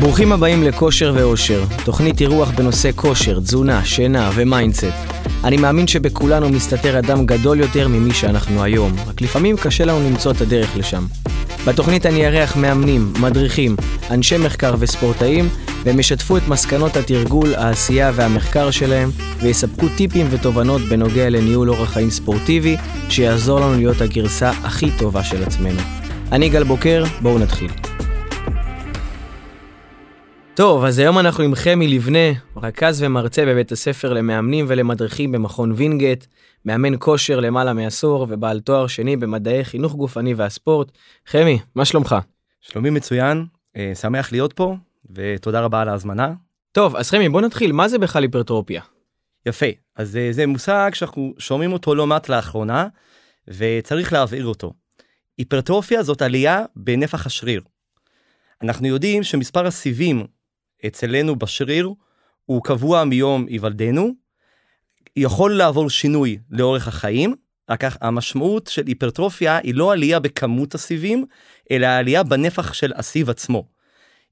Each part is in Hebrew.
ברוכים הבאים לכושר ואושר, תוכנית אירוח בנושא כושר, תזונה, שינה ו mindset. אני מאמין שבכולנו מסתתר אדם גדול יותר ממי שאנחנו היום, רק לפעמים קשה לנו למצוא את הדרך לשם. בתוכנית אני אארח מאמנים, מדריכים, אנשי מחקר וספורטאים, והם ישתפו את מסקנות התרגול, העשייה והמחקר שלהם, ויספקו טיפים ותובנות בנוגע לניהול אורח חיים ספורטיבי, שיעזור לנו להיות הגרסה הכי טובה של עצמנו. אני גל בוקר, בואו נתחיל. טוב, אז היום אנחנו עם חמי לבנה, רכז ומרצה בבית הספר למאמנים ולמדריכים במכון וינגייט, מאמן כושר למעלה מעשור ובעל תואר שני במדעי חינוך גופני והספורט. חמי, מה שלומך? שלומי מצוין, אה, שמח להיות פה, ותודה רבה על ההזמנה. טוב, אז חמי, בוא נתחיל, מה זה בכלל היפרטרופיה? יפה, אז אה, זה מושג שאנחנו שומעים אותו לא מעט לאחרונה, וצריך להבהיר אותו. היפרטרופיה זאת עלייה בנפח השריר. אנחנו יודעים שמספר הסיבים אצלנו בשריר הוא קבוע מיום היוולדנו, יכול לעבור שינוי לאורך החיים, רק המשמעות של היפרטרופיה היא לא עלייה בכמות הסיבים, אלא עלייה בנפח של הסיב עצמו.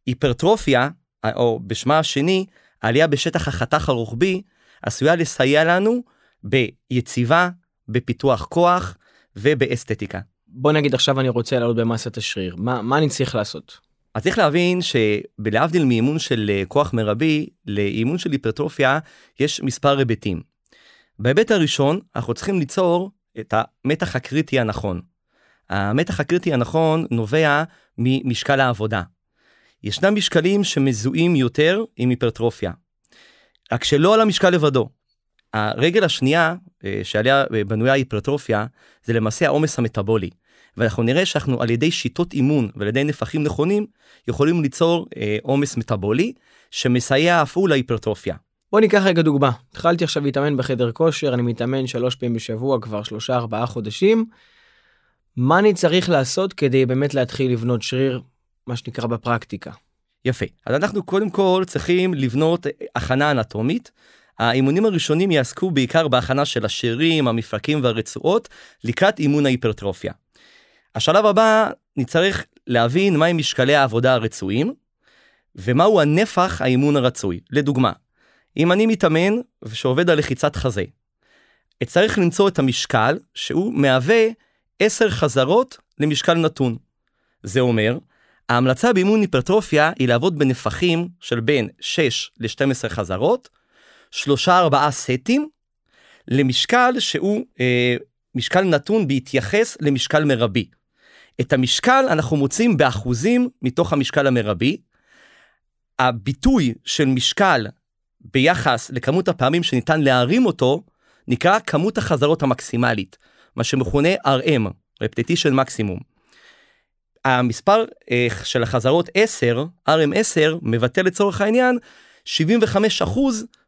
היפרטרופיה, או בשמה השני, העלייה בשטח החתך הרוחבי, עשויה לסייע לנו ביציבה, בפיתוח כוח ובאסתטיקה. בוא נגיד עכשיו אני רוצה לעלות במסת השריר, מה, מה אני צריך לעשות? אז צריך להבין שבלהבדיל מאימון של אה, כוח מרבי, לאימון של היפרטרופיה יש מספר היבטים. בהיבט הראשון, אנחנו צריכים ליצור את המתח הקריטי הנכון. המתח הקריטי הנכון נובע ממשקל העבודה. ישנם משקלים שמזוהים יותר עם היפרטרופיה. רק שלא על המשקל לבדו. הרגל השנייה אה, שעליה אה, בנויה היפרטרופיה זה למעשה העומס המטאבולי. ואנחנו נראה שאנחנו על ידי שיטות אימון ועל ידי נפחים נכונים יכולים ליצור אה, עומס מטאבולי שמסייע אף הוא להיפרטרופיה. בוא ניקח רגע דוגמה. התחלתי עכשיו להתאמן בחדר כושר, אני מתאמן שלוש פעמים בשבוע כבר שלושה ארבעה חודשים. מה אני צריך לעשות כדי באמת להתחיל לבנות שריר, מה שנקרא בפרקטיקה? יפה. אז אנחנו קודם כל צריכים לבנות הכנה אנטומית. האימונים הראשונים יעסקו בעיקר בהכנה של השרירים, המפרקים והרצועות לקראת אימון ההיפרטרופיה. השלב הבא נצטרך להבין מהם משקלי העבודה הרצויים ומהו הנפח האימון הרצוי. לדוגמה, אם אני מתאמן ושעובד על לחיצת חזה, אצטרך למצוא את המשקל שהוא מהווה 10 חזרות למשקל נתון. זה אומר, ההמלצה באימון היפרטרופיה היא לעבוד בנפחים של בין 6 ל-12 חזרות, 3-4 סטים, למשקל שהוא אה, משקל נתון בהתייחס למשקל מרבי. את המשקל אנחנו מוצאים באחוזים מתוך המשקל המרבי. הביטוי של משקל ביחס לכמות הפעמים שניתן להרים אותו, נקרא כמות החזרות המקסימלית, מה שמכונה RM, רפטטישן מקסימום. המספר אה, של החזרות 10, RM10, מבטא לצורך העניין 75%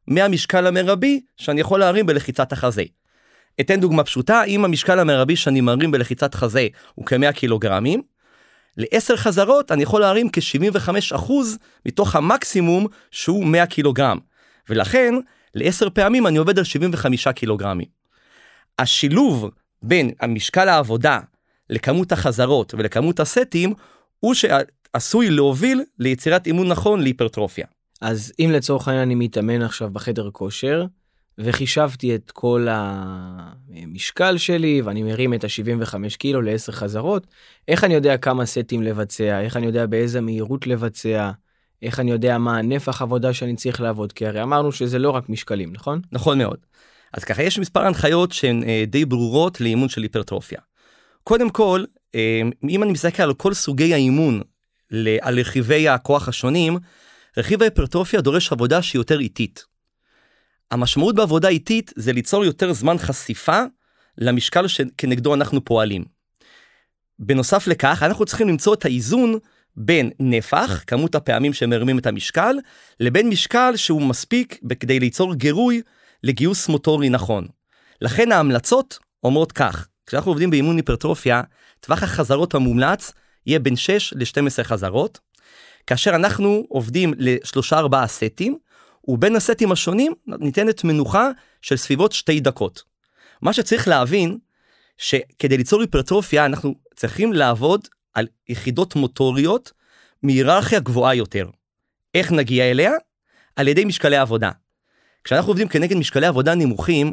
מהמשקל המרבי שאני יכול להרים בלחיצת החזה. אתן דוגמה פשוטה, אם המשקל המרבי שאני מרים בלחיצת חזה הוא כ-100 קילוגרמים, ל-10 חזרות אני יכול להרים כ-75% מתוך המקסימום שהוא 100 קילוגרם, ולכן ל-10 פעמים אני עובד על 75 קילוגרמים. השילוב בין המשקל העבודה לכמות החזרות ולכמות הסטים הוא שעשוי להוביל ליצירת אימון נכון להיפרטרופיה. אז אם לצורך העניין אני מתאמן עכשיו בחדר כושר, וחישבתי את כל המשקל שלי ואני מרים את ה-75 קילו ל-10 חזרות, איך אני יודע כמה סטים לבצע, איך אני יודע באיזה מהירות לבצע, איך אני יודע מה הנפח עבודה שאני צריך לעבוד, כי הרי אמרנו שזה לא רק משקלים, נכון? נכון מאוד. אז ככה יש מספר הנחיות שהן אה, די ברורות לאימון של היפרטרופיה. קודם כל, אה, אם אני מסתכל על כל סוגי האימון, על רכיבי הכוח השונים, רכיב ההיפרטרופיה דורש עבודה שהיא יותר איטית. המשמעות בעבודה איטית זה ליצור יותר זמן חשיפה למשקל שכנגדו אנחנו פועלים. בנוסף לכך, אנחנו צריכים למצוא את האיזון בין נפח, כמות הפעמים שמרימים את המשקל, לבין משקל שהוא מספיק כדי ליצור גירוי לגיוס מוטורי נכון. לכן ההמלצות אומרות כך, כשאנחנו עובדים באימון היפרטרופיה, טווח החזרות המומלץ יהיה בין 6 ל-12 חזרות, כאשר אנחנו עובדים ל-3-4 סטים, ובין הסטים השונים ניתנת מנוחה של סביבות שתי דקות. מה שצריך להבין, שכדי ליצור היפרטרופיה אנחנו צריכים לעבוד על יחידות מוטוריות מהיררכיה גבוהה יותר. איך נגיע אליה? על ידי משקלי עבודה. כשאנחנו עובדים כנגד משקלי עבודה נמוכים,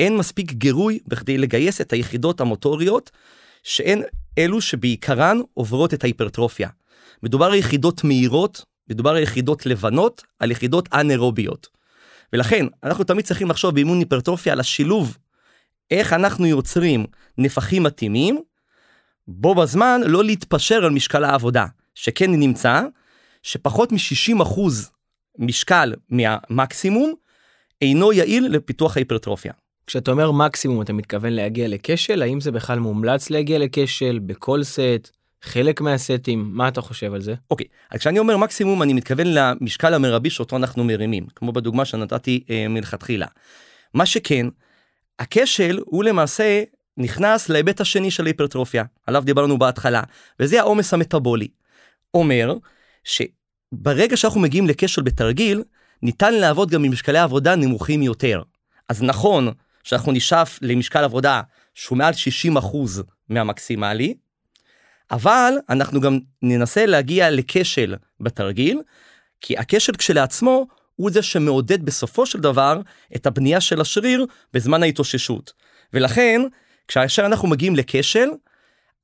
אין מספיק גירוי בכדי לגייס את היחידות המוטוריות, שהן אלו שבעיקרן עוברות את ההיפרטרופיה. מדובר על יחידות מהירות, מדובר על יחידות לבנות, על יחידות אנאירוביות. ולכן, אנחנו תמיד צריכים לחשוב באימון היפרטרופיה על השילוב, איך אנחנו יוצרים נפחים מתאימים, בו בזמן לא להתפשר על משקל העבודה, שכן נמצא שפחות מ-60% משקל מהמקסימום אינו יעיל לפיתוח ההיפרטרופיה. כשאתה אומר מקסימום אתה מתכוון להגיע לכשל האם זה בכלל מומלץ להגיע לכשל בכל סט חלק מהסטים מה אתה חושב על זה אוקיי אז כשאני אומר מקסימום אני מתכוון למשקל המרבי שאותו אנחנו מרימים כמו בדוגמה שנתתי אה, מלכתחילה. מה שכן הכשל הוא למעשה נכנס להיבט השני של היפרטרופיה עליו דיברנו בהתחלה וזה העומס המטאבולי. אומר שברגע שאנחנו מגיעים לכשל בתרגיל ניתן לעבוד גם עם משקלי עבודה נמוכים יותר. אז נכון שאנחנו נשאף למשקל עבודה שהוא מעל 60% מהמקסימלי, אבל אנחנו גם ננסה להגיע לכשל בתרגיל, כי הכשל כשלעצמו הוא זה שמעודד בסופו של דבר את הבנייה של השריר בזמן ההתאוששות. ולכן, כאשר אנחנו מגיעים לכשל,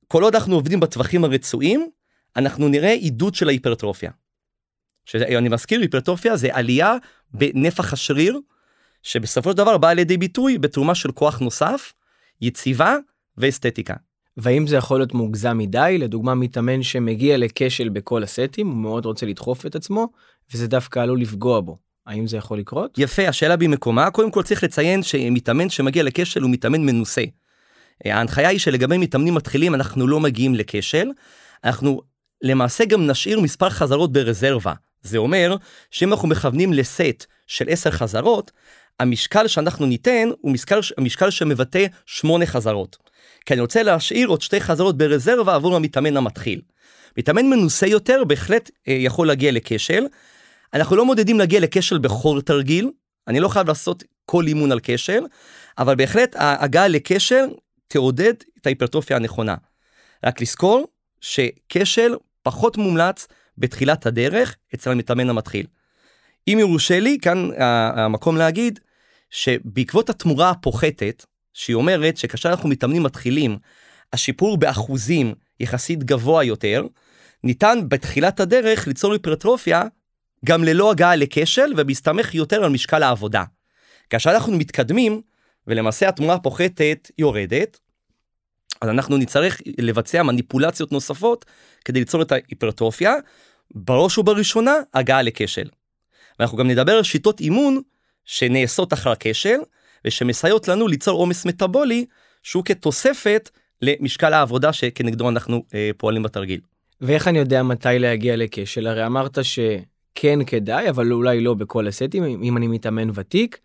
כל עוד אנחנו עובדים בטווחים הרצויים, אנחנו נראה עידוד של ההיפרטרופיה. שאני מזכיר, היפרטרופיה זה עלייה בנפח השריר, שבסופו של דבר באה לידי ביטוי בתרומה של כוח נוסף, יציבה ואסתטיקה. והאם זה יכול להיות מוגזם מדי? לדוגמה, מתאמן שמגיע לכשל בכל הסטים, הוא מאוד רוצה לדחוף את עצמו, וזה דווקא עלול לפגוע בו. האם זה יכול לקרות? יפה, השאלה במקומה. קודם כל צריך לציין שמתאמן שמגיע לכשל הוא מתאמן מנוסה. ההנחיה היא שלגבי מתאמנים מתחילים אנחנו לא מגיעים לכשל, אנחנו למעשה גם נשאיר מספר חזרות ברזרבה. זה אומר שאם אנחנו מכוונים לסט של 10 חזרות, המשקל שאנחנו ניתן הוא משקל, המשקל שמבטא 8 חזרות. כי אני רוצה להשאיר עוד שתי חזרות ברזרבה עבור המתאמן המתחיל. מתאמן מנוסה יותר בהחלט אה, יכול להגיע לכשל. אנחנו לא מודדים להגיע לכשל בכל תרגיל, אני לא חייב לעשות כל אימון על כשל, אבל בהחלט ההגעה לכשל תעודד את ההיפרטרופיה הנכונה. רק לזכור שכשל פחות מומלץ בתחילת הדרך אצל המתאמן המתחיל. אם יורשה לי, כאן המקום להגיד שבעקבות התמורה הפוחתת, שהיא אומרת שכאשר אנחנו מתאמנים מתחילים, השיפור באחוזים יחסית גבוה יותר, ניתן בתחילת הדרך ליצור היפרטרופיה גם ללא הגעה לכשל ובהסתמך יותר על משקל העבודה. כאשר אנחנו מתקדמים, ולמעשה התמורה הפוחתת יורדת, אז אנחנו נצטרך לבצע מניפולציות נוספות כדי ליצור את ההיפרטרופיה, בראש ובראשונה הגעה לכשל. ואנחנו גם נדבר על שיטות אימון שנעשות אחר הכשל, ושמסייעות לנו ליצור עומס מטאבולי שהוא כתוספת למשקל העבודה שכנגדו אנחנו אה, פועלים בתרגיל. ואיך אני יודע מתי להגיע לכשל? הרי אמרת שכן כדאי, אבל אולי לא בכל הסטים, אם אני מתאמן ותיק.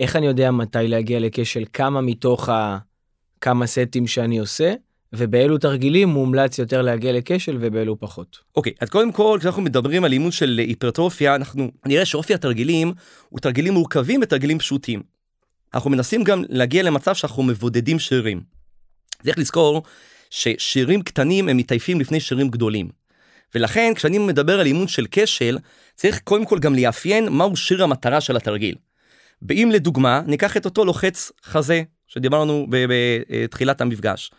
איך אני יודע מתי להגיע לכשל? כמה מתוך הכמה סטים שאני עושה? ובאילו תרגילים מומלץ יותר להגיע לכשל ובאילו פחות. אוקיי, okay, אז קודם כל כשאנחנו מדברים על אימון של היפרטרופיה אנחנו נראה שאופי התרגילים הוא תרגילים מורכבים ותרגילים פשוטים. אנחנו מנסים גם להגיע למצב שאנחנו מבודדים שירים. צריך לזכור ששירים קטנים הם מתעייפים לפני שירים גדולים. ולכן כשאני מדבר על אימון של כשל צריך קודם כל גם לאפיין מהו שיר המטרה של התרגיל. ואם לדוגמה ניקח את אותו לוחץ חזה שדיברנו בתחילת המפגש.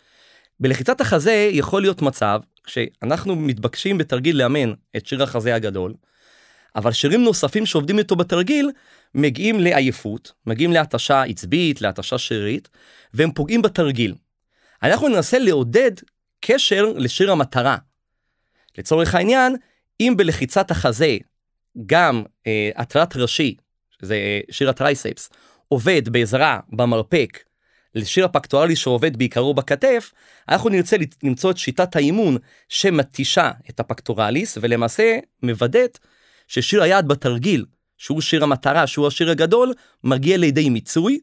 בלחיצת החזה יכול להיות מצב שאנחנו מתבקשים בתרגיל לאמן את שיר החזה הגדול, אבל שירים נוספים שעובדים איתו בתרגיל מגיעים לעייפות, מגיעים להתשה עצבית, להתשה שרירית, והם פוגעים בתרגיל. אנחנו ננסה לעודד קשר לשיר המטרה. לצורך העניין, אם בלחיצת החזה גם אה, התרת ראשי, אה, שיר הטרייספס, עובד בעזרה במרפק לשיר הפקטואלי שעובד בעיקרו בכתף, אנחנו נרצה למצוא את שיטת האימון שמתישה את הפקטורליס ולמעשה מוודאת ששיר היעד בתרגיל, שהוא שיר המטרה, שהוא השיר הגדול, מגיע לידי מיצוי.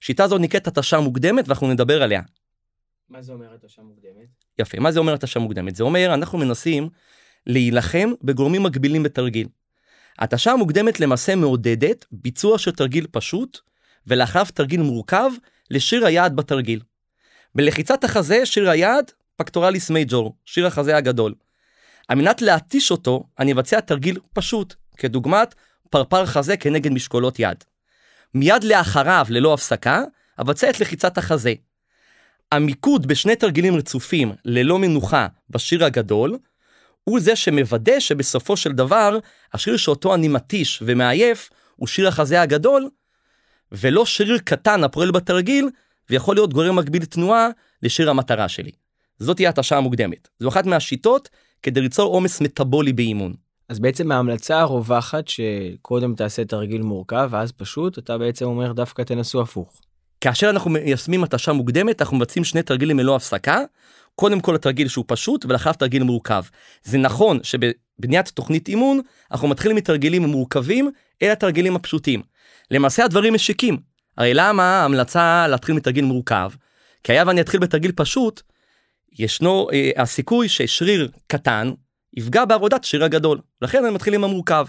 שיטה זו נקראת התשה מוקדמת ואנחנו נדבר עליה. מה זה אומר התשה מוקדמת? יפה, מה זה אומר התשה מוקדמת? זה אומר אנחנו מנסים להילחם בגורמים מגבילים בתרגיל. התשה המוקדמת למעשה מעודדת ביצוע של תרגיל פשוט ולאחריו תרגיל מורכב לשיר היעד בתרגיל. בלחיצת החזה, שריר היד, פקטורליס מייג'ור, שריר החזה הגדול. על מנת להתיש אותו, אני אבצע תרגיל פשוט, כדוגמת פרפר חזה כנגד משקולות יד. מיד לאחריו, ללא הפסקה, אבצע את לחיצת החזה. המיקוד בשני תרגילים רצופים, ללא מנוחה, בשיר הגדול, הוא זה שמוודא שבסופו של דבר, השריר שאותו אני מתיש ומעייף, הוא שיר החזה הגדול, ולא שריר קטן הפועל בתרגיל, ויכול להיות גורם מקביל תנועה לשיר המטרה שלי. זאת תהיה התשה המוקדמת. זו אחת מהשיטות כדי ליצור עומס מטאבולי באימון. אז בעצם ההמלצה הרווחת שקודם תעשה תרגיל מורכב ואז פשוט אתה בעצם אומר דווקא תנסו הפוך. כאשר אנחנו מיישמים התשה מוקדמת אנחנו מבצעים שני תרגילים ללא הפסקה. קודם כל התרגיל שהוא פשוט ולאחריו תרגיל מורכב. זה נכון שבבניית תוכנית אימון אנחנו מתחילים מתרגילים מורכבים אל התרגילים הפשוטים. למעשה הדברים משיקים. הרי למה ההמלצה להתחיל מתרגיל מורכב? כי היה ואני אתחיל בתרגיל פשוט, ישנו אה, הסיכוי ששריר קטן יפגע בעבודת שריר הגדול. לכן אני מתחיל עם המורכב.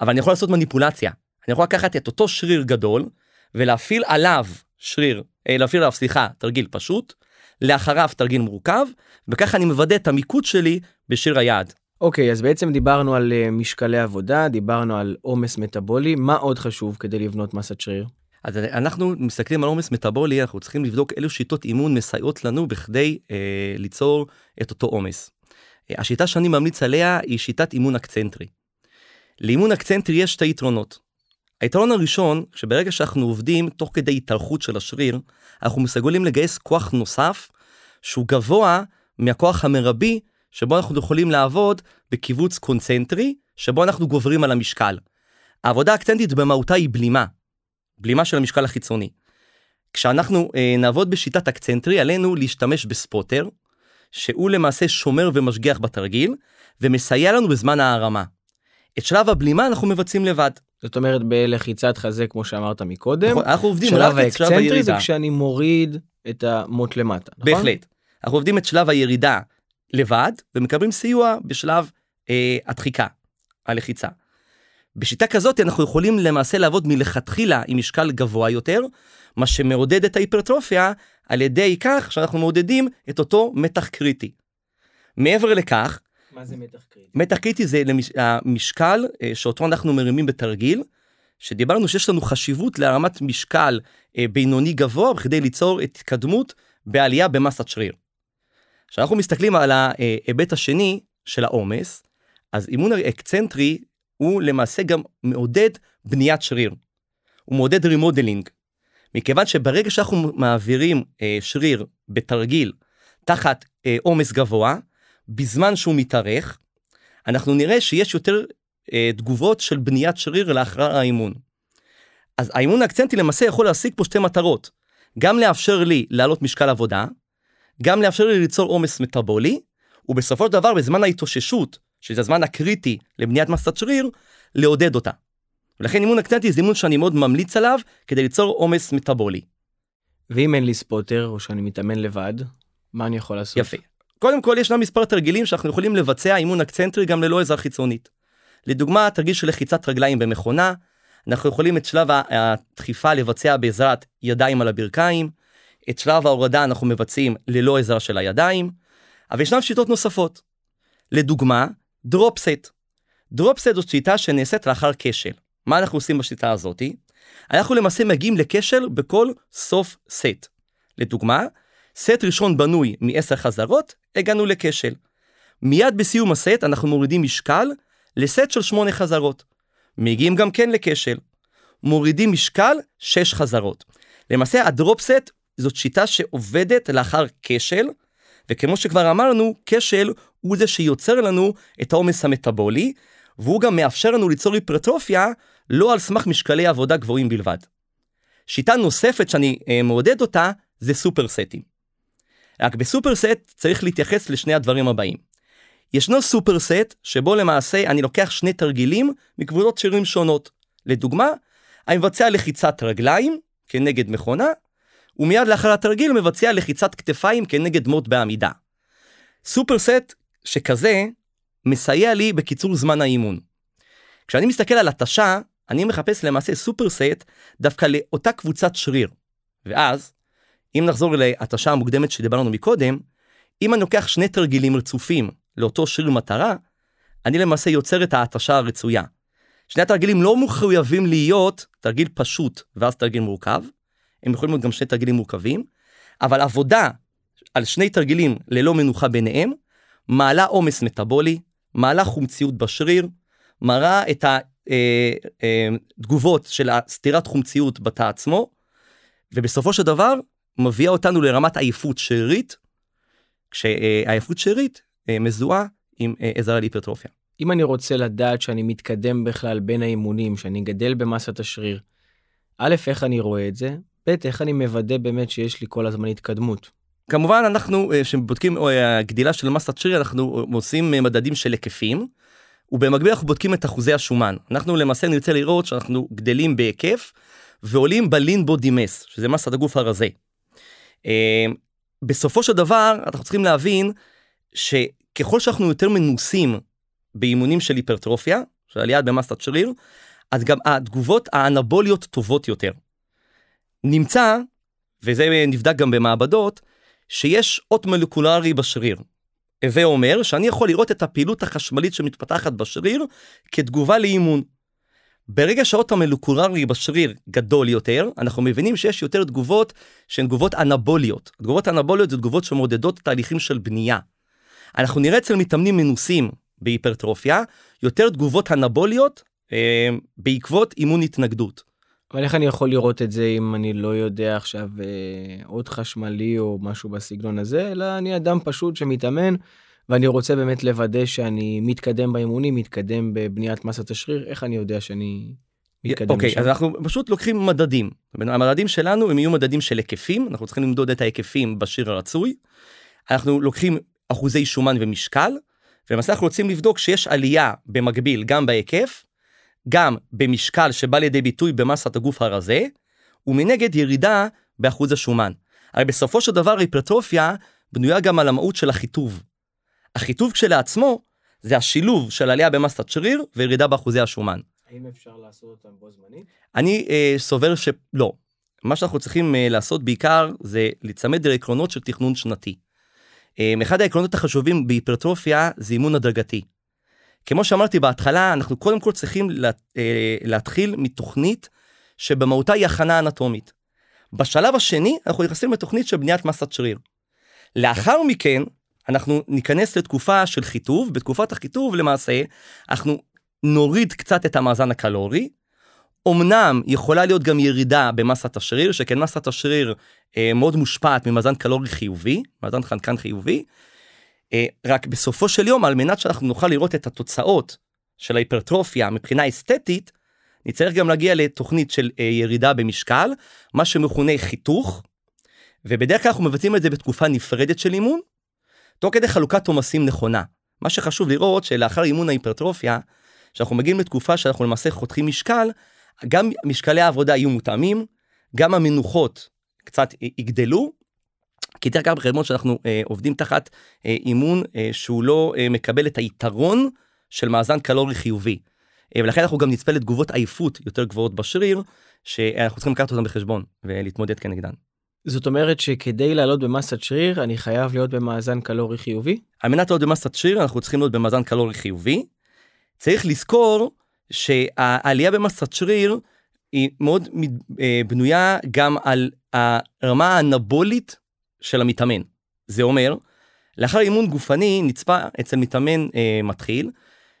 אבל אני יכול לעשות מניפולציה. אני יכול לקחת את אותו שריר גדול ולהפעיל עליו שריר, אה, להפעיל עליו, סליחה, תרגיל פשוט, לאחריו תרגיל מורכב, וככה אני מוודא את המיקוד שלי בשריר היעד. אוקיי, okay, אז בעצם דיברנו על uh, משקלי עבודה, דיברנו על עומס מטאבולי, מה עוד חשוב כדי לבנות מסת שריר? אז אנחנו מסתכלים על עומס מטאבולי, אנחנו צריכים לבדוק אילו שיטות אימון מסייעות לנו בכדי אה, ליצור את אותו עומס. אה, השיטה שאני ממליץ עליה היא שיטת אימון אקצנטרי. לאימון אקצנטרי יש שתי יתרונות. היתרון הראשון, שברגע שאנחנו עובדים תוך כדי התארכות של השריר, אנחנו מסוגלים לגייס כוח נוסף שהוא גבוה מהכוח המרבי שבו אנחנו יכולים לעבוד בקיבוץ קונצנטרי, שבו אנחנו גוברים על המשקל. העבודה האקצנטית במהותה היא בלימה, בלימה של המשקל החיצוני. כשאנחנו אה, נעבוד בשיטת אקצנטרי, עלינו להשתמש בספוטר, שהוא למעשה שומר ומשגיח בתרגיל, ומסייע לנו בזמן ההרמה. את שלב הבלימה אנחנו מבצעים לבד. זאת אומרת בלחיצת חזה כמו שאמרת מקודם. נכון, אנחנו עובדים שלב האקצנטרי זה כשאני מוריד את המוט למטה, נכון? בהחלט. אנחנו עובדים את שלב הירידה לבד ומקבלים סיוע בשלב אה, הדחיקה, הלחיצה. בשיטה כזאת אנחנו יכולים למעשה לעבוד מלכתחילה עם משקל גבוה יותר, מה שמעודד את ההיפרטרופיה על ידי כך שאנחנו מעודדים את אותו מתח קריטי. מעבר לכך, מה זה מתח קריטי? מתח קריטי זה המשקל אה, שאותו אנחנו מרימים בתרגיל, שדיברנו שיש לנו חשיבות להרמת משקל אה, בינוני גבוה בכדי ליצור התקדמות בעלייה במסת שריר. כשאנחנו מסתכלים על ההיבט השני של העומס, אז אימון אקצנטרי הוא למעשה גם מעודד בניית שריר. הוא מעודד remodeling. מכיוון שברגע שאנחנו מעבירים אה, שריר בתרגיל תחת עומס גבוה, בזמן שהוא מתארך, אנחנו נראה שיש יותר אה, תגובות של בניית שריר לאחר האימון. אז האימון האקצנטי למעשה יכול להשיג פה שתי מטרות, גם לאפשר לי להעלות משקל עבודה, גם לאפשר לי ליצור עומס מטאבולי, ובסופו של דבר בזמן ההתאוששות, שזה הזמן הקריטי לבניית מסת שריר, לעודד אותה. ולכן אימון אקצנטי זה אימון שאני מאוד ממליץ עליו כדי ליצור עומס מטאבולי. ואם אין לי spotter או שאני מתאמן לבד, מה אני יכול לעשות? יפה. קודם כל ישנם מספר תרגילים שאנחנו יכולים לבצע אימון אקצנטרי גם ללא עזרה חיצונית. לדוגמה, תרגיל של לחיצת רגליים במכונה, אנחנו יכולים את שלב הדחיפה לבצע בעזרת ידיים על הברכיים, את שלב ההורדה אנחנו מבצעים ללא עזרה של הידיים, אבל ישנן שיטות נוספות. לדוגמה, drop set. drop set זאת שיטה שנעשית לאחר כשל. מה אנחנו עושים בשיטה הזאתי? אנחנו למעשה מגיעים לכשל בכל סוף סט. לדוגמה, סט ראשון בנוי מ-10 חזרות, הגענו לכשל. מיד בסיום הסט אנחנו מורידים משקל לסט של 8 חזרות. מגיעים גם כן לכשל. מורידים משקל 6 חזרות. למעשה הדרופסט זאת שיטה שעובדת לאחר כשל, וכמו שכבר אמרנו, כשל הוא זה שיוצר לנו את העומס המטאבולי, והוא גם מאפשר לנו ליצור היפרטרופיה לא על סמך משקלי עבודה גבוהים בלבד. שיטה נוספת שאני אה, מעודד אותה זה סופרסטים. רק בסופרסט צריך להתייחס לשני הדברים הבאים. ישנו סופרסט שבו למעשה אני לוקח שני תרגילים מקבוצות שירים שונות. לדוגמה, אני מבצע לחיצת רגליים כנגד מכונה, ומיד לאחר התרגיל מבצע לחיצת כתפיים כנגד מוט בעמידה. סופרסט שכזה מסייע לי בקיצור זמן האימון. כשאני מסתכל על התשה, אני מחפש למעשה סופרסט דווקא לאותה קבוצת שריר. ואז, אם נחזור להתשה המוקדמת שדיברנו מקודם, אם אני לוקח שני תרגילים רצופים לאותו שריר מטרה, אני למעשה יוצר את ההתשה הרצויה. שני התרגילים לא מחויבים להיות תרגיל פשוט ואז תרגיל מורכב, הם יכולים להיות גם שני תרגילים מורכבים, אבל עבודה על שני תרגילים ללא מנוחה ביניהם, מעלה עומס מטאבולי, מעלה חומציות בשריר, מראה את התגובות אה, אה, של הסתירת חומציות בתא עצמו, ובסופו של דבר מביאה אותנו לרמת עייפות שרירית, כשעייפות שרירית אה, מזוהה עם עזרה להיפרטרופיה. אם אני רוצה לדעת שאני מתקדם בכלל בין האימונים, שאני גדל במסת השריר, א', איך אני רואה את זה? ב', איך אני מוודא באמת שיש לי כל הזמן התקדמות? כמובן אנחנו כשבודקים גדילה של מסת שריר אנחנו עושים מדדים של היקפים ובמקביל אנחנו בודקים את אחוזי השומן אנחנו למעשה נרצה לראות שאנחנו גדלים בהיקף ועולים בלין בודי מס שזה מסת הגוף הרזה. אה, בסופו של דבר אנחנו צריכים להבין שככל שאנחנו יותר מנוסים באימונים של היפרטרופיה של עלייה במסת שריר אז גם התגובות האנבוליות טובות יותר. נמצא וזה נבדק גם במעבדות שיש אות מולקולרי בשריר. הווה אומר שאני יכול לראות את הפעילות החשמלית שמתפתחת בשריר כתגובה לאימון. ברגע שהאות המולקולרי בשריר גדול יותר, אנחנו מבינים שיש יותר תגובות שהן תגובות אנבוליות. תגובות אנבוליות זה תגובות שמעודדות תהליכים של בנייה. אנחנו נראה אצל מתאמנים מנוסים בהיפרטרופיה יותר תגובות אנבוליות אה, בעקבות אימון התנגדות. אבל איך אני יכול לראות את זה אם אני לא יודע עכשיו אה, עוד חשמלי או משהו בסגנון הזה, אלא אני אדם פשוט שמתאמן, ואני רוצה באמת לוודא שאני מתקדם באימונים, מתקדם בבניית מסת השריר, איך אני יודע שאני מתקדם אוקיי, okay, אז אנחנו פשוט לוקחים מדדים. המדדים שלנו הם יהיו מדדים של היקפים, אנחנו צריכים למדוד את ההיקפים בשריר הרצוי. אנחנו לוקחים אחוזי שומן ומשקל, ולמעשה אנחנו רוצים לבדוק שיש עלייה במקביל גם בהיקף גם במשקל שבא לידי ביטוי במסת הגוף הרזה, ומנגד ירידה באחוז השומן. הרי בסופו של דבר היפרטרופיה בנויה גם על המהות של החיטוב. החיטוב כשלעצמו זה השילוב של עלייה במסת שריר וירידה באחוזי השומן. האם אפשר לעשות אותם בו זמנית? אני אה, סובר שלא. מה שאנחנו צריכים אה, לעשות בעיקר זה להיצמד לעקרונות של תכנון שנתי. אה, אחד העקרונות החשובים בהיפרטרופיה זה אימון הדרגתי. כמו שאמרתי בהתחלה, אנחנו קודם כל צריכים לה, אה, להתחיל מתוכנית שבמהותה היא הכנה אנטומית. בשלב השני, אנחנו נכנסים לתוכנית של בניית מסת שריר. לאחר מכן, אנחנו ניכנס לתקופה של חיטוב, בתקופת החיטוב למעשה, אנחנו נוריד קצת את המאזן הקלורי, אמנם יכולה להיות גם ירידה במסת השריר, שכן מסת השריר אה, מאוד מושפעת ממאזן קלורי חיובי, מאזן חנקן חיובי, אה, רק בסופו של יום על מנת שאנחנו נוכל לראות את התוצאות של ההיפרטרופיה מבחינה אסתטית נצטרך גם להגיע לתוכנית של אה, ירידה במשקל מה שמכונה חיתוך. ובדרך כלל אנחנו מבצעים את זה בתקופה נפרדת של אימון תוך כדי חלוקת עומסים נכונה מה שחשוב לראות שלאחר אימון ההיפרטרופיה שאנחנו מגיעים לתקופה שאנחנו למעשה חותכים משקל גם משקלי העבודה יהיו מותאמים גם המנוחות קצת יגדלו כי דרך אגב בחשבון שאנחנו אה, עובדים תחת אה, אימון אה, שהוא לא אה, מקבל את היתרון של מאזן קלורי חיובי. אה, ולכן אנחנו גם נצפה לתגובות עייפות יותר גבוהות בשריר שאנחנו צריכים לקחת אותן בחשבון ולהתמודד כנגדן. זאת אומרת שכדי לעלות במסת שריר אני חייב להיות במאזן קלורי חיובי? על מנת לעלות במסת שריר אנחנו צריכים להיות במאזן קלורי חיובי. צריך לזכור שהעלייה במסת שריר היא מאוד אה, בנויה גם על הרמה האנבולית של המתאמן. זה אומר, לאחר אימון גופני נצפה אצל מתאמן אה, מתחיל,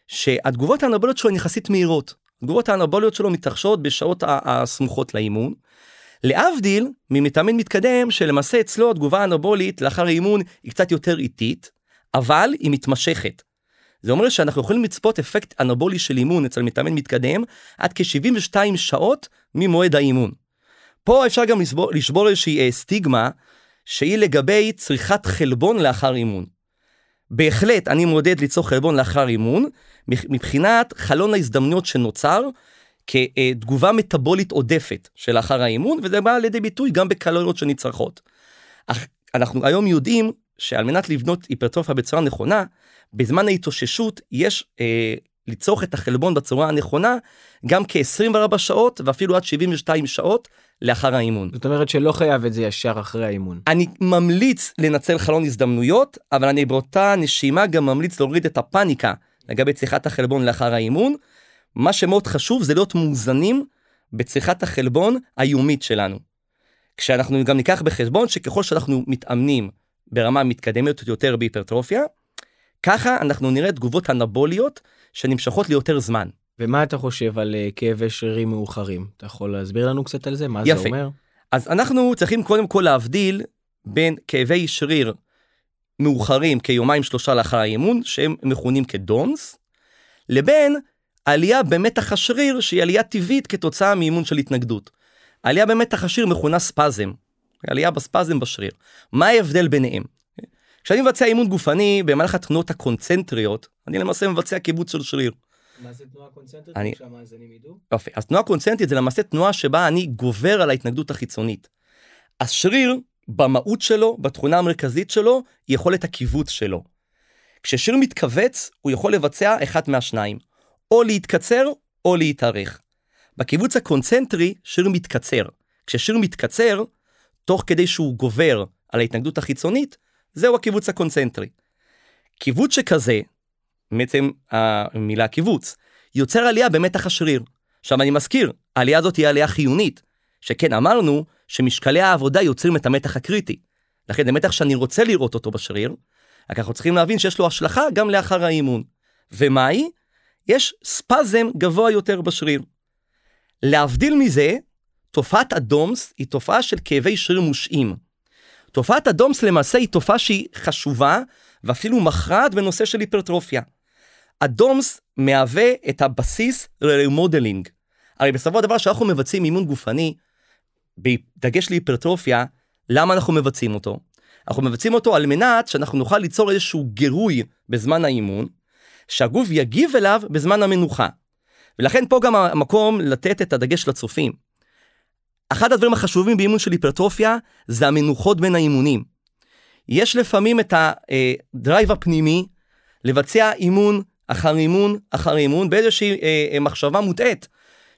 שהתגובות האנבוליות שלו הן יחסית מהירות. התגובות האנבוליות שלו מתרחשות בשעות הסמוכות לאימון. להבדיל ממתאמן מתקדם שלמעשה אצלו התגובה האנבולית לאחר אימון היא קצת יותר איטית, אבל היא מתמשכת. זה אומר שאנחנו יכולים לצפות אפקט אנבולי של אימון אצל מתאמן מתקדם עד כ-72 שעות ממועד האימון. פה אפשר גם לשבור, לשבור איזושהי אה, סטיגמה שהיא לגבי צריכת חלבון לאחר אימון. בהחלט אני מעודד ליצור חלבון לאחר אימון, מבחינת חלון ההזדמנויות שנוצר כתגובה מטבולית עודפת שלאחר האימון, וזה בא לידי ביטוי גם בקלוריות שנצרכות. אך אנחנו היום יודעים שעל מנת לבנות היפרטרופיה בצורה נכונה, בזמן ההתאוששות יש אה, לצורך את החלבון בצורה הנכונה גם כ-24 שעות ואפילו עד 72 שעות לאחר האימון. זאת אומרת שלא חייב את זה ישר אחרי האימון. אני ממליץ לנצל חלון הזדמנויות, אבל אני באותה נשימה גם ממליץ להוריד את הפאניקה לגבי צריכת החלבון לאחר האימון. מה שמאוד חשוב זה להיות מאוזנים בצריכת החלבון היומית שלנו. כשאנחנו גם ניקח בחשבון שככל שאנחנו מתאמנים ברמה מתקדמת יותר בהיפרטרופיה, ככה אנחנו נראה תגובות אנבוליות שנמשכות ליותר זמן. ומה אתה חושב על uh, כאבי שרירים מאוחרים? אתה יכול להסביר לנו קצת על זה? מה יפה. זה אומר? אז אנחנו צריכים קודם כל להבדיל בין כאבי שריר מאוחרים כיומיים שלושה לאחר האימון, שהם מכונים כדונס, לבין עלייה במתח השריר שהיא עלייה טבעית כתוצאה מאימון של התנגדות. עלייה במתח השריר מכונה ספזם, עלייה בספזם בשריר. מה ההבדל ביניהם? כשאני מבצע אימון גופני במהלך התנועות הקונצנטריות, אני למעשה מבצע קיבוץ של שריר. מה זה תנועה קונצנטרית? אני- שהמאזינים ידעו? יופי, אז תנועה קונצנטרית זה למעשה תנועה שבה אני גובר על ההתנגדות החיצונית. השריר, במהות שלו, בתכונה המרכזית שלו, יכולת הכיווץ שלו. כששריר מתכווץ, הוא יכול לבצע אחד מהשניים, או להתקצר או להתארך. בכיווץ הקונצנטרי, שריר מתקצר. כששריר מתקצר, תוך כדי שהוא גובר על ההתנגדות החיצונית, זהו הכיווץ הקונצנטרי. כיווץ שכזה, מעצם המילה כיווץ, יוצר עלייה במתח השריר. עכשיו אני מזכיר, העלייה הזאת היא עלייה חיונית, שכן אמרנו שמשקלי העבודה יוצרים את המתח הקריטי. לכן זה מתח שאני רוצה לראות אותו בשריר, רק אנחנו צריכים להבין שיש לו השלכה גם לאחר האימון. ומהי? יש ספזם גבוה יותר בשריר. להבדיל מזה, תופעת הדומס היא תופעה של כאבי שריר מושעים. תופעת הדומס למעשה היא תופעה שהיא חשובה ואפילו מכרעת בנושא של היפרטרופיה. הדומס מהווה את הבסיס לרמודלינג. הרי בסופו של דבר שאנחנו מבצעים אימון גופני, בדגש להיפרטרופיה, למה אנחנו מבצעים אותו? אנחנו מבצעים אותו על מנת שאנחנו נוכל ליצור איזשהו גירוי בזמן האימון, שהגוף יגיב אליו בזמן המנוחה. ולכן פה גם המקום לתת את הדגש לצופים. אחד הדברים החשובים באימון של היפרטרופיה זה המנוחות בין האימונים. יש לפעמים את הדרייב הפנימי לבצע אימון אחר אימון אחר אימון באיזושהי אה, אה, מחשבה מוטעית,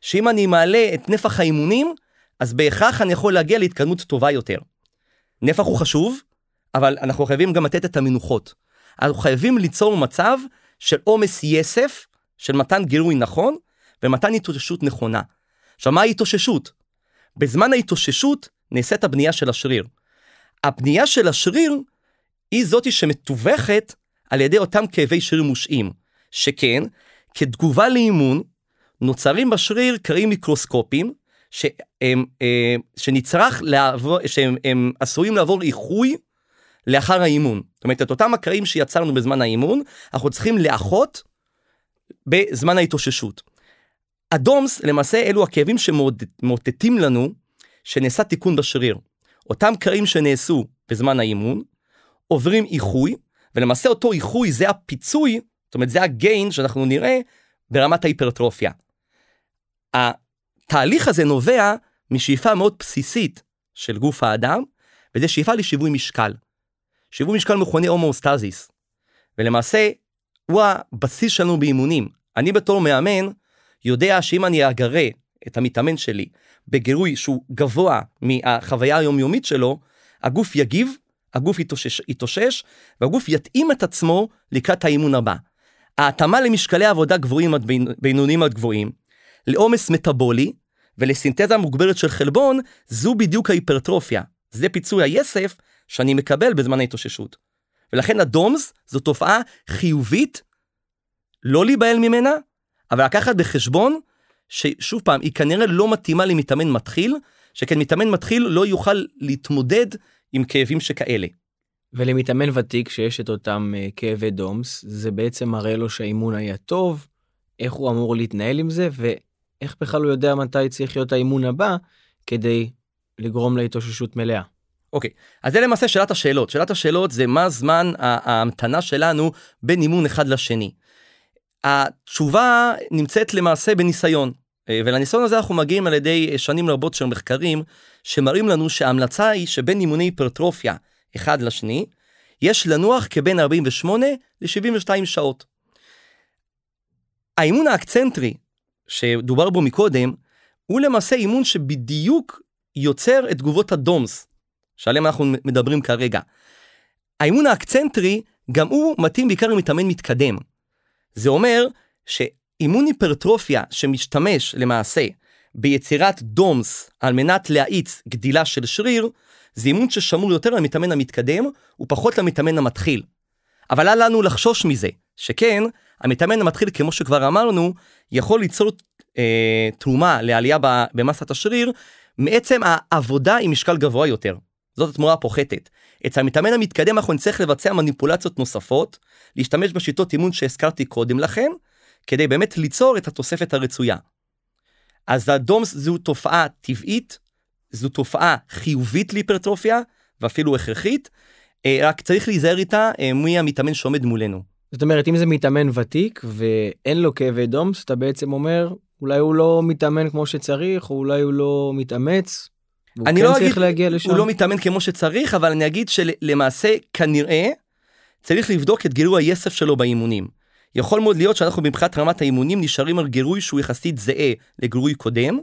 שאם אני מעלה את נפח האימונים, אז בהכרח אני יכול להגיע להתקדמות טובה יותר. נפח הוא חשוב, אבל אנחנו חייבים גם לתת את המנוחות. אנחנו חייבים ליצור מצב של עומס יסף, של מתן גירוי נכון, ומתן התאוששות נכונה. עכשיו, מה ההתאוששות? בזמן ההתאוששות נעשית הבנייה של השריר. הבנייה של השריר היא זאתי שמתווכת על ידי אותם כאבי שריר מושעים, שכן, כתגובה לאימון, נוצרים בשריר קרים מיקרוסקופיים, שהם, אה, שנצרך לעבור, שהם הם עשויים לעבור איחוי לאחר האימון. זאת אומרת, את אותם הקרעים שיצרנו בזמן האימון, אנחנו צריכים לאחות בזמן ההתאוששות. הדומס, למעשה, אלו הכאבים שמאותתים לנו שנעשה תיקון בשריר. אותם קרעים שנעשו בזמן האימון, עוברים איחוי, ולמעשה אותו איחוי זה הפיצוי, זאת אומרת זה הגיין שאנחנו נראה ברמת ההיפרטרופיה. התהליך הזה נובע משאיפה מאוד בסיסית של גוף האדם, וזה שאיפה לשיווי משקל. שיווי משקל מכונה הומואוסטזיס, ולמעשה הוא הבסיס שלנו באימונים. אני בתור מאמן יודע שאם אני אגרה את המתאמן שלי בגירוי שהוא גבוה מהחוויה היומיומית שלו, הגוף יגיב, הגוף יתאושש, יתאושש והגוף יתאים את עצמו לקראת האימון הבא. ההתאמה למשקלי עבודה גבוהים עד בינוניים עד גבוהים, לעומס מטאבולי ולסינתזה מוגברת של חלבון, זו בדיוק ההיפרטרופיה. זה פיצוי היסף שאני מקבל בזמן ההתאוששות. ולכן הדומס זו תופעה חיובית, לא להיבהל ממנה, אבל לקחת בחשבון ששוב פעם, היא כנראה לא מתאימה למתאמן מתחיל, שכן מתאמן מתחיל לא יוכל להתמודד עם כאבים שכאלה. ולמתאמן ותיק שיש את אותם uh, כאבי דומס, זה בעצם מראה לו שהאימון היה טוב, איך הוא אמור להתנהל עם זה, ואיך בכלל הוא יודע מתי צריך להיות האימון הבא, כדי לגרום להתאוששות מלאה. אוקיי, אז זה למעשה שאלת השאלות. שאלת השאלות זה מה זמן ההמתנה שלנו בין אימון אחד לשני. התשובה נמצאת למעשה בניסיון, ולניסיון הזה אנחנו מגיעים על ידי שנים רבות של מחקרים, שמראים לנו שההמלצה היא שבין אימוני היפרטרופיה אחד לשני, יש לנוח כבין 48 ל-72 שעות. האימון האקצנטרי, שדובר בו מקודם, הוא למעשה אימון שבדיוק יוצר את תגובות הדומס, שעליהם אנחנו מדברים כרגע. האימון האקצנטרי, גם הוא מתאים בעיקר למתאמן מתקדם. זה אומר שאימון היפרטרופיה שמשתמש למעשה ביצירת דומס על מנת להאיץ גדילה של שריר, זה אימון ששמור יותר למתאמן המתקדם ופחות למתאמן המתחיל. אבל אל לנו לחשוש מזה, שכן, המתאמן המתחיל, כמו שכבר אמרנו, יכול ליצור אה, תרומה לעלייה במסת השריר מעצם העבודה עם משקל גבוה יותר. זאת התמורה הפוחתת. אצל המתאמן המתקדם אנחנו נצטרך לבצע מניפולציות נוספות, להשתמש בשיטות אימון שהזכרתי קודם לכן, כדי באמת ליצור את התוספת הרצויה. אז הדומס זו תופעה טבעית, זו תופעה חיובית להיפרטרופיה, ואפילו הכרחית, אה, רק צריך להיזהר איתה אה, מי המתאמן שעומד מולנו. זאת אומרת אם זה מתאמן ותיק ואין לו כאבי דומס אתה בעצם אומר אולי הוא לא מתאמן כמו שצריך או אולי הוא לא מתאמץ. אני כן לא אגיד. הוא לא מתאמן כמו שצריך אבל אני אגיד שלמעשה כנראה צריך לבדוק את גילוי היסף שלו באימונים. יכול מאוד להיות שאנחנו מבחינת רמת האימונים נשארים על גירוי שהוא יחסית זהה לגירוי קודם.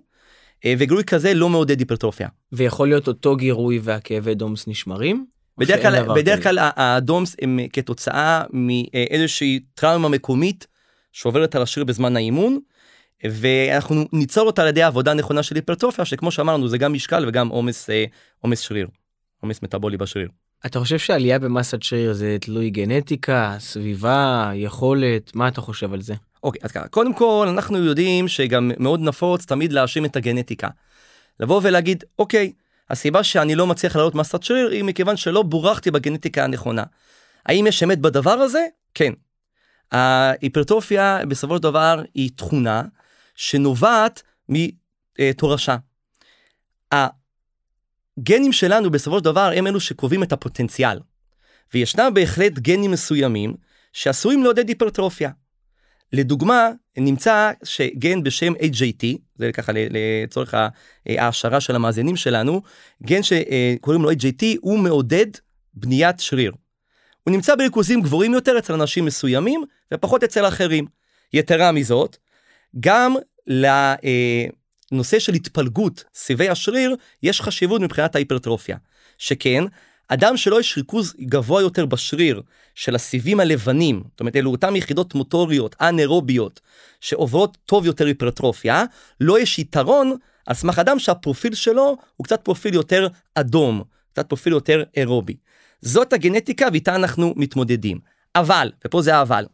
אה, וגירוי כזה לא מעודד היפרטרופיה. ויכול להיות אותו גירוי והכאבי דומס נשמרים? בדרך כלל, בדרך כלל הדומס הם כתוצאה מאיזושהי טראומה מקומית שעוברת על השריר בזמן האימון. ואנחנו ניצור אותה על ידי עבודה נכונה של היפרטרופיה שכמו שאמרנו זה גם משקל וגם עומס אה, עומס שריר עומס מטאבולי בשריר. אתה חושב שעלייה במסת שריר זה תלוי גנטיקה סביבה יכולת מה אתה חושב על זה. אוקיי אז ככה קודם כל אנחנו יודעים שגם מאוד נפוץ תמיד להאשים את הגנטיקה. לבוא ולהגיד אוקיי הסיבה שאני לא מצליח לעלות מסת שריר היא מכיוון שלא בורכתי בגנטיקה הנכונה. האם יש אמת בדבר הזה? כן. ההיפרטרופיה בסופו של דבר היא תכונה שנובעת מתורשה. הגנים שלנו בסופו של דבר הם אלו שקובעים את הפוטנציאל. וישנם בהחלט גנים מסוימים שעשויים לעודד היפרטרופיה. לדוגמה, נמצא שגן בשם HJT, זה ככה לצורך ההעשרה של המאזינים שלנו, גן שקוראים לו HJT הוא מעודד בניית שריר. הוא נמצא בריכוזים גבוהים יותר אצל אנשים מסוימים ופחות אצל אחרים. יתרה מזאת, גם לנושא של התפלגות סיבי השריר יש חשיבות מבחינת ההיפרטרופיה. שכן, אדם שלו יש ריכוז גבוה יותר בשריר של הסיבים הלבנים, זאת אומרת אלו אותם יחידות מוטוריות אנאירוביות שעוברות טוב יותר היפרטרופיה, לא יש יתרון על סמך אדם שהפרופיל שלו הוא קצת פרופיל יותר אדום, קצת פרופיל יותר אירובי. זאת הגנטיקה ואיתה אנחנו מתמודדים. אבל, ופה זה האבל,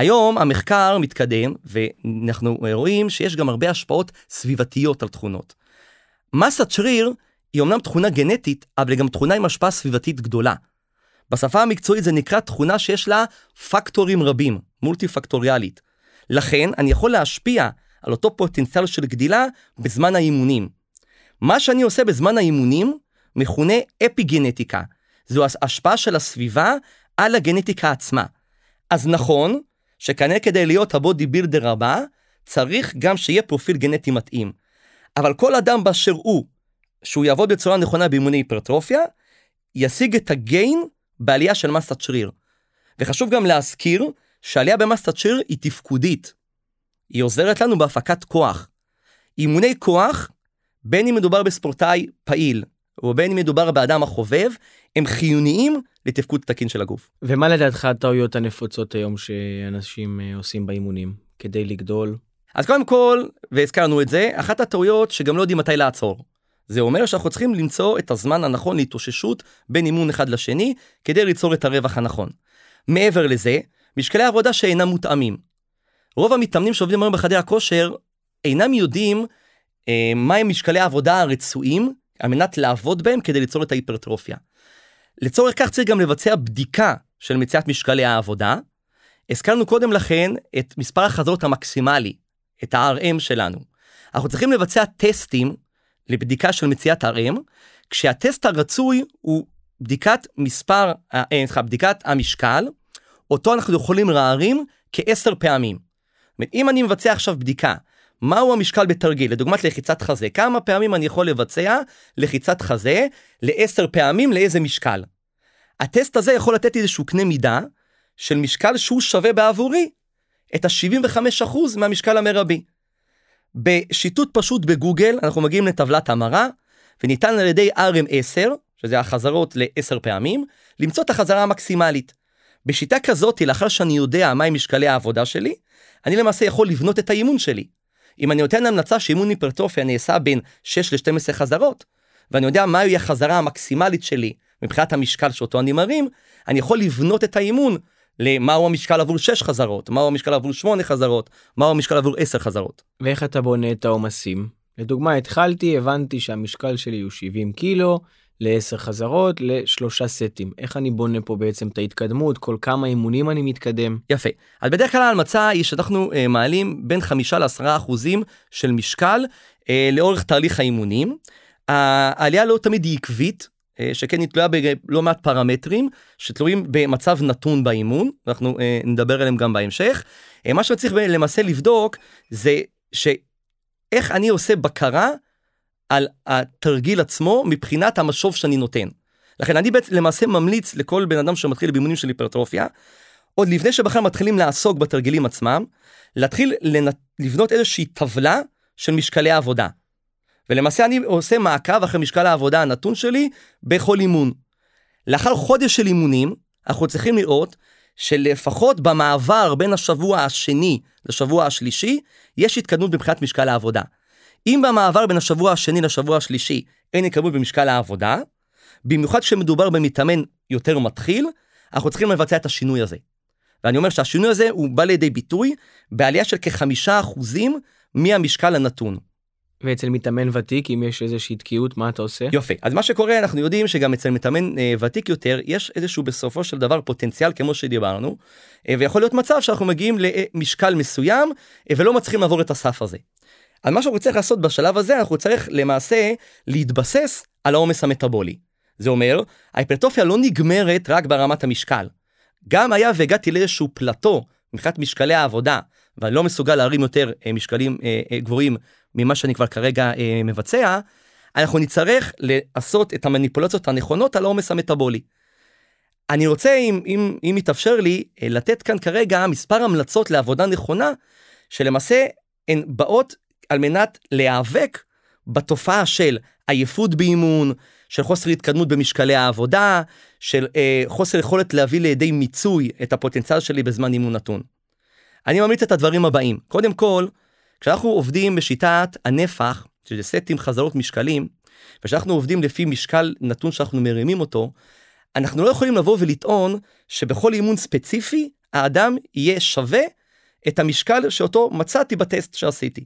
היום המחקר מתקדם ואנחנו רואים שיש גם הרבה השפעות סביבתיות על תכונות. מסת שריר היא אמנם תכונה גנטית, אבל היא גם תכונה עם השפעה סביבתית גדולה. בשפה המקצועית זה נקרא תכונה שיש לה פקטורים רבים, מולטי פקטוריאלית. לכן אני יכול להשפיע על אותו פוטנציאל של גדילה בזמן האימונים. מה שאני עושה בזמן האימונים מכונה אפיגנטיקה. זו השפעה של הסביבה על הגנטיקה עצמה. אז נכון שכנראה כדי להיות הבודי בילדר הבא, צריך גם שיהיה פרופיל גנטי מתאים. אבל כל אדם באשר הוא, שהוא יעבוד בצורה נכונה באימוני היפרטרופיה, ישיג את הגיין בעלייה של מסת שריר. וחשוב גם להזכיר שעלייה במסת שריר היא תפקודית. היא עוזרת לנו בהפקת כוח. אימוני כוח, בין אם מדובר בספורטאי פעיל, או בין אם מדובר באדם החובב, הם חיוניים לתפקוד תקין של הגוף. ומה לדעתך הטעויות הנפוצות היום שאנשים אה, עושים באימונים כדי לגדול? אז קודם כל, והזכרנו את זה, אחת הטעויות שגם לא יודעים מתי לעצור. זה אומר שאנחנו צריכים למצוא את הזמן הנכון להתאוששות בין אימון אחד לשני, כדי ליצור את הרווח הנכון. מעבר לזה, משקלי עבודה שאינם מותאמים. רוב המתאמנים שעובדים היום בחדרי הכושר אינם יודעים אה, מהם משקלי העבודה הרצויים על מנת לעבוד בהם כדי ליצור את ההיפרטרופיה. לצורך כך צריך גם לבצע בדיקה של מציאת משקלי העבודה. הזכרנו קודם לכן את מספר החזרות המקסימלי, את ה-RM שלנו. אנחנו צריכים לבצע טסטים לבדיקה של מציאת RM, כשהטסט הרצוי הוא בדיקת מספר, אה, סליחה, בדיקת המשקל, אותו אנחנו יכולים להרים כעשר פעמים. זאת אומרת, אם אני מבצע עכשיו בדיקה מהו המשקל בתרגיל, לדוגמת לחיצת חזה, כמה פעמים אני יכול לבצע לחיצת חזה לעשר פעמים לאיזה משקל. הטסט הזה יכול לתת איזשהו קנה מידה של משקל שהוא שווה בעבורי את ה-75% מהמשקל המרבי. בשיטוט פשוט בגוגל אנחנו מגיעים לטבלת המרה, וניתן על ידי RM10, שזה החזרות ל-10 פעמים, למצוא את החזרה המקסימלית. בשיטה כזאת, לאחר שאני יודע מהם משקלי העבודה שלי, אני למעשה יכול לבנות את האימון שלי. אם אני נותן המלצה שאימון היפרטרופיה נעשה בין 6 ל-12 חזרות, ואני יודע מהי החזרה המקסימלית שלי מבחינת המשקל שאותו אני מרים, אני יכול לבנות את האימון למהו המשקל עבור 6 חזרות, מהו המשקל עבור 8 חזרות, מהו המשקל עבור 10 חזרות. ואיך אתה בונה את העומסים? לדוגמה, התחלתי, הבנתי שהמשקל שלי הוא 70 קילו, ל-10 חזרות, לשלושה סטים. איך אני בונה פה בעצם את ההתקדמות, כל כמה אימונים אני מתקדם? יפה. אז בדרך כלל ההמלצה היא שאנחנו אה, מעלים בין 5 ל-10 אחוזים של משקל אה, לאורך תהליך האימונים. העלייה לא תמיד היא עקבית, אה, שכן היא תלויה בלא מעט פרמטרים שתלויים במצב נתון באימון, אנחנו אה, נדבר עליהם גם בהמשך. אה, מה שצריך למעשה לבדוק זה שאיך אני עושה בקרה על התרגיל עצמו מבחינת המשוב שאני נותן. לכן אני בעצם למעשה ממליץ לכל בן אדם שמתחיל באימונים של היפרטרופיה, עוד לפני שבכלל מתחילים לעסוק בתרגילים עצמם, להתחיל לבנות איזושהי טבלה של משקלי העבודה. ולמעשה אני עושה מעקב אחרי משקל העבודה הנתון שלי בכל אימון. לאחר חודש של אימונים, אנחנו צריכים לראות שלפחות במעבר בין השבוע השני לשבוע השלישי, יש התקדמות מבחינת משקל העבודה. אם במעבר בין השבוע השני לשבוע השלישי אין התקדמות במשקל העבודה, במיוחד כשמדובר במתאמן יותר מתחיל, אנחנו צריכים לבצע את השינוי הזה. ואני אומר שהשינוי הזה הוא בא לידי ביטוי בעלייה של כחמישה אחוזים מהמשקל הנתון. ואצל מתאמן ותיק אם יש איזושהי תקיעות מה אתה עושה? יופי אז מה שקורה אנחנו יודעים שגם אצל מתאמן אה, ותיק יותר יש איזשהו בסופו של דבר פוטנציאל כמו שדיברנו אה, ויכול להיות מצב שאנחנו מגיעים למשקל מסוים אה, ולא מצליחים לעבור את הסף הזה. אז מה שאנחנו צריכים לעשות בשלב הזה אנחנו צריך למעשה להתבסס על העומס המטאבולי. זה אומר ההיפרטופיה לא נגמרת רק ברמת המשקל. גם היה והגעתי לאיזשהו פלטו מבחינת משקלי העבודה ואני לא מסוגל להרים יותר אה, משקלים אה, אה, גבוהים ממה שאני כבר כרגע מבצע, אנחנו נצטרך לעשות את המניפולציות הנכונות על העומס המטאבולי. אני רוצה, אם, אם, אם יתאפשר לי, לתת כאן כרגע מספר המלצות לעבודה נכונה, שלמעשה הן באות על מנת להיאבק בתופעה של עייפות באימון, של חוסר התקדמות במשקלי העבודה, של אה, חוסר יכולת להביא לידי מיצוי את הפוטנציאל שלי בזמן אימון נתון. אני ממליץ את הדברים הבאים. קודם כל, כשאנחנו עובדים בשיטת הנפח, שזה סטים חזרות משקלים, וכשאנחנו עובדים לפי משקל נתון שאנחנו מרימים אותו, אנחנו לא יכולים לבוא ולטעון שבכל אימון ספציפי האדם יהיה שווה את המשקל שאותו מצאתי בטסט שעשיתי.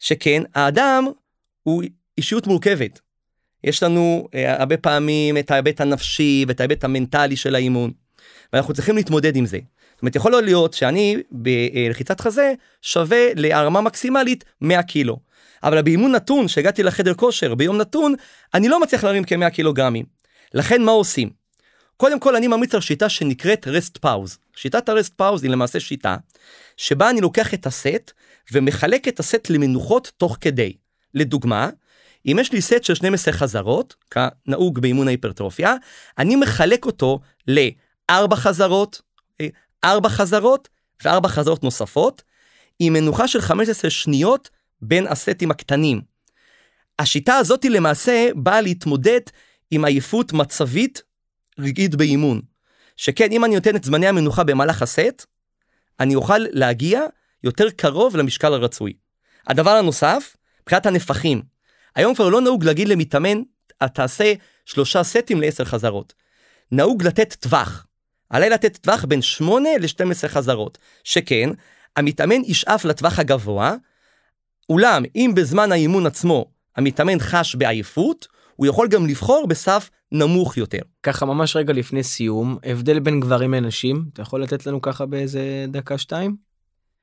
שכן האדם הוא אישיות מורכבת. יש לנו אה, הרבה פעמים את ההיבט הנפשי ואת ההיבט המנטלי של האימון, ואנחנו צריכים להתמודד עם זה. זאת אומרת, יכול להיות שאני בלחיצת חזה שווה להרמה מקסימלית 100 קילו. אבל באימון נתון שהגעתי לחדר כושר ביום נתון, אני לא מצליח להרים כ-100 קילוגרמים. לכן מה עושים? קודם כל אני ממליץ על שיטה שנקראת rest pause. שיטת ה rest pause היא למעשה שיטה שבה אני לוקח את הסט ומחלק את הסט למנוחות תוך כדי. לדוגמה, אם יש לי סט של 12 חזרות, כנהוג באימון ההיפרטרופיה, אני מחלק אותו ל-4 חזרות, 4 חזרות ו-4 חזרות נוספות, עם מנוחה של 15 שניות בין הסטים הקטנים. השיטה הזאת למעשה באה להתמודד עם עייפות מצבית רגעית באימון. שכן, אם אני נותן את זמני המנוחה במהלך הסט, אני אוכל להגיע יותר קרוב למשקל הרצוי. הדבר הנוסף, מבחינת הנפחים. היום כבר לא נהוג להגיד למתאמן, תעשה שלושה סטים לעשר חזרות. נהוג לתת טווח. עליי לתת טווח בין 8 ל-12 חזרות. שכן, המתאמן ישאף לטווח הגבוה, אולם אם בזמן האימון עצמו המתאמן חש בעייפות, הוא יכול גם לבחור בסף נמוך יותר. ככה ממש רגע לפני סיום, הבדל בין גברים לנשים, אתה יכול לתת לנו ככה באיזה דקה שתיים?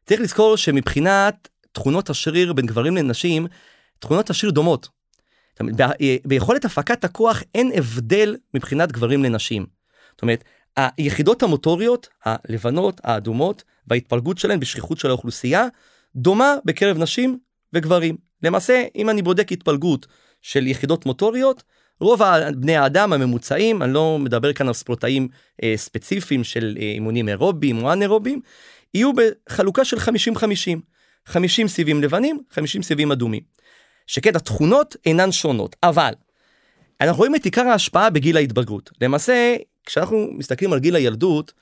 צריך לזכור שמבחינת תכונות השריר בין גברים לנשים, תכונות השריר דומות. ביכולת הפקת הכוח אין הבדל מבחינת גברים לנשים. זאת אומרת, היחידות המוטוריות, הלבנות, האדומות, וההתפלגות שלהן בשכיחות של האוכלוסייה, דומה בקרב נשים וגברים. למעשה, אם אני בודק התפלגות של יחידות מוטוריות, רוב בני האדם הממוצעים, אני לא מדבר כאן על ספורטאים אה, ספציפיים של אה, אימונים אירוביים או אנאירוביים, יהיו בחלוקה של 50-50. 50 סיבים לבנים, 50 סיבים אדומים. שכן התכונות אינן שונות, אבל אנחנו רואים את עיקר ההשפעה בגיל ההתבגרות. למעשה, כשאנחנו מסתכלים על גיל הילדות,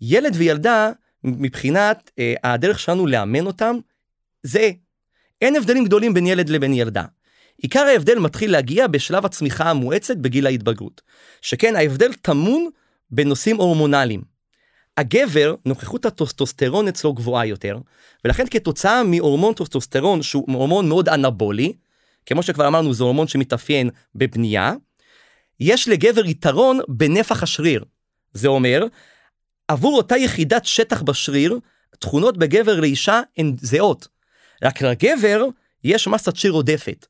ילד וילדה, מבחינת אה, הדרך שלנו לאמן אותם, זה אין הבדלים גדולים בין ילד לבין ילדה. עיקר ההבדל מתחיל להגיע בשלב הצמיחה המואצת בגיל ההתבגרות. שכן ההבדל טמון בנושאים הורמונליים. הגבר, נוכחות הטוסטוסטרון אצלו גבוהה יותר, ולכן כתוצאה מהורמון טוסטוסטרון שהוא הורמון מאוד אנבולי, כמו שכבר אמרנו זה הורמון שמתאפיין בבנייה, יש לגבר יתרון בנפח השריר. זה אומר, עבור אותה יחידת שטח בשריר, תכונות בגבר לאישה הן זהות. רק לגבר יש מסת שריר עודפת.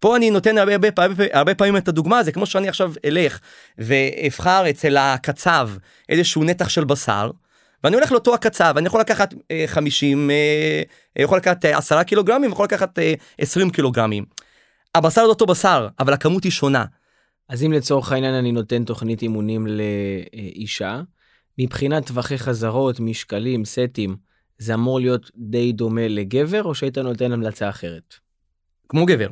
פה אני נותן הרבה, הרבה, הרבה, הרבה פעמים את הדוגמה, זה כמו שאני עכשיו אלך ואבחר אצל הקצב איזשהו נתח של בשר, ואני הולך לאותו הקצב, אני יכול לקחת אה, 50, אה, יכול לקחת אה, 10 קילוגרמים, יכול לקחת אה, 20 קילוגרמים. הבשר זה אותו בשר, אבל הכמות היא שונה. אז אם לצורך העניין אני נותן תוכנית אימונים לאישה, מבחינת טווחי חזרות, משקלים, סטים, זה אמור להיות די דומה לגבר, או שהיית נותן המלצה אחרת? כמו גבר.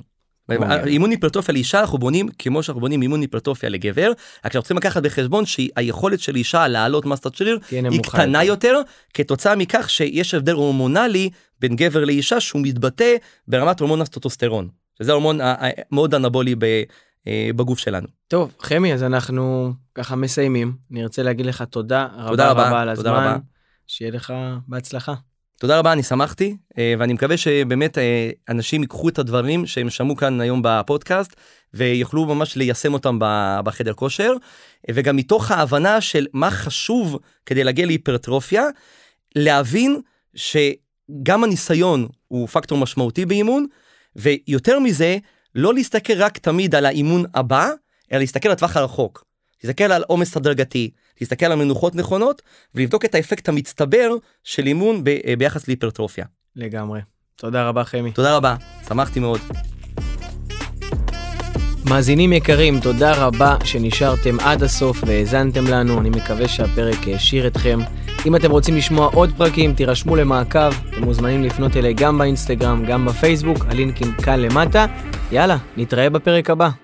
אימון היפרטרופיה לאישה אנחנו בונים כמו שאנחנו בונים אימון היפרטרופיה לגבר, רק שאנחנו צריכים לקחת בחשבון שהיכולת של אישה להעלות מסת שריר היא קטנה יותר, כתוצאה מכך שיש הבדל הורמונלי בין גבר לאישה שהוא מתבטא ברמת הורמון הסטוטוסטרון, שזה הורמון מאוד אנבולי אה, בגוף שלנו. טוב, חמי, אז אנחנו ככה מסיימים. אני רוצה להגיד לך תודה, תודה רבה, רבה על הזמן. רבה. שיהיה לך בהצלחה. תודה רבה, אני שמחתי, אה, ואני מקווה שבאמת אה, אנשים ייקחו את הדברים שהם שמעו כאן היום בפודקאסט, ויוכלו ממש ליישם אותם בחדר כושר, וגם מתוך ההבנה של מה חשוב כדי להגיע להיפרטרופיה, להבין שגם הניסיון הוא פקטור משמעותי באימון, ויותר מזה, לא להסתכל רק תמיד על האימון הבא, אלא להסתכל לטווח הרחוק. להסתכל על עומס הדרגתי, להסתכל על מנוחות נכונות ולבדוק את האפקט המצטבר של אימון ב- אה, ביחס להיפרטרופיה. לגמרי. תודה רבה חמי. תודה רבה, שמחתי מאוד. מאזינים יקרים, תודה רבה שנשארתם עד הסוף והאזנתם לנו, אני מקווה שהפרק העשיר אתכם. אם אתם רוצים לשמוע עוד פרקים, תירשמו למעקב, אתם מוזמנים לפנות אליי גם באינסטגרם, גם בפייסבוק, הלינקים כאן למטה. יאללה, נתראה בפרק הבא.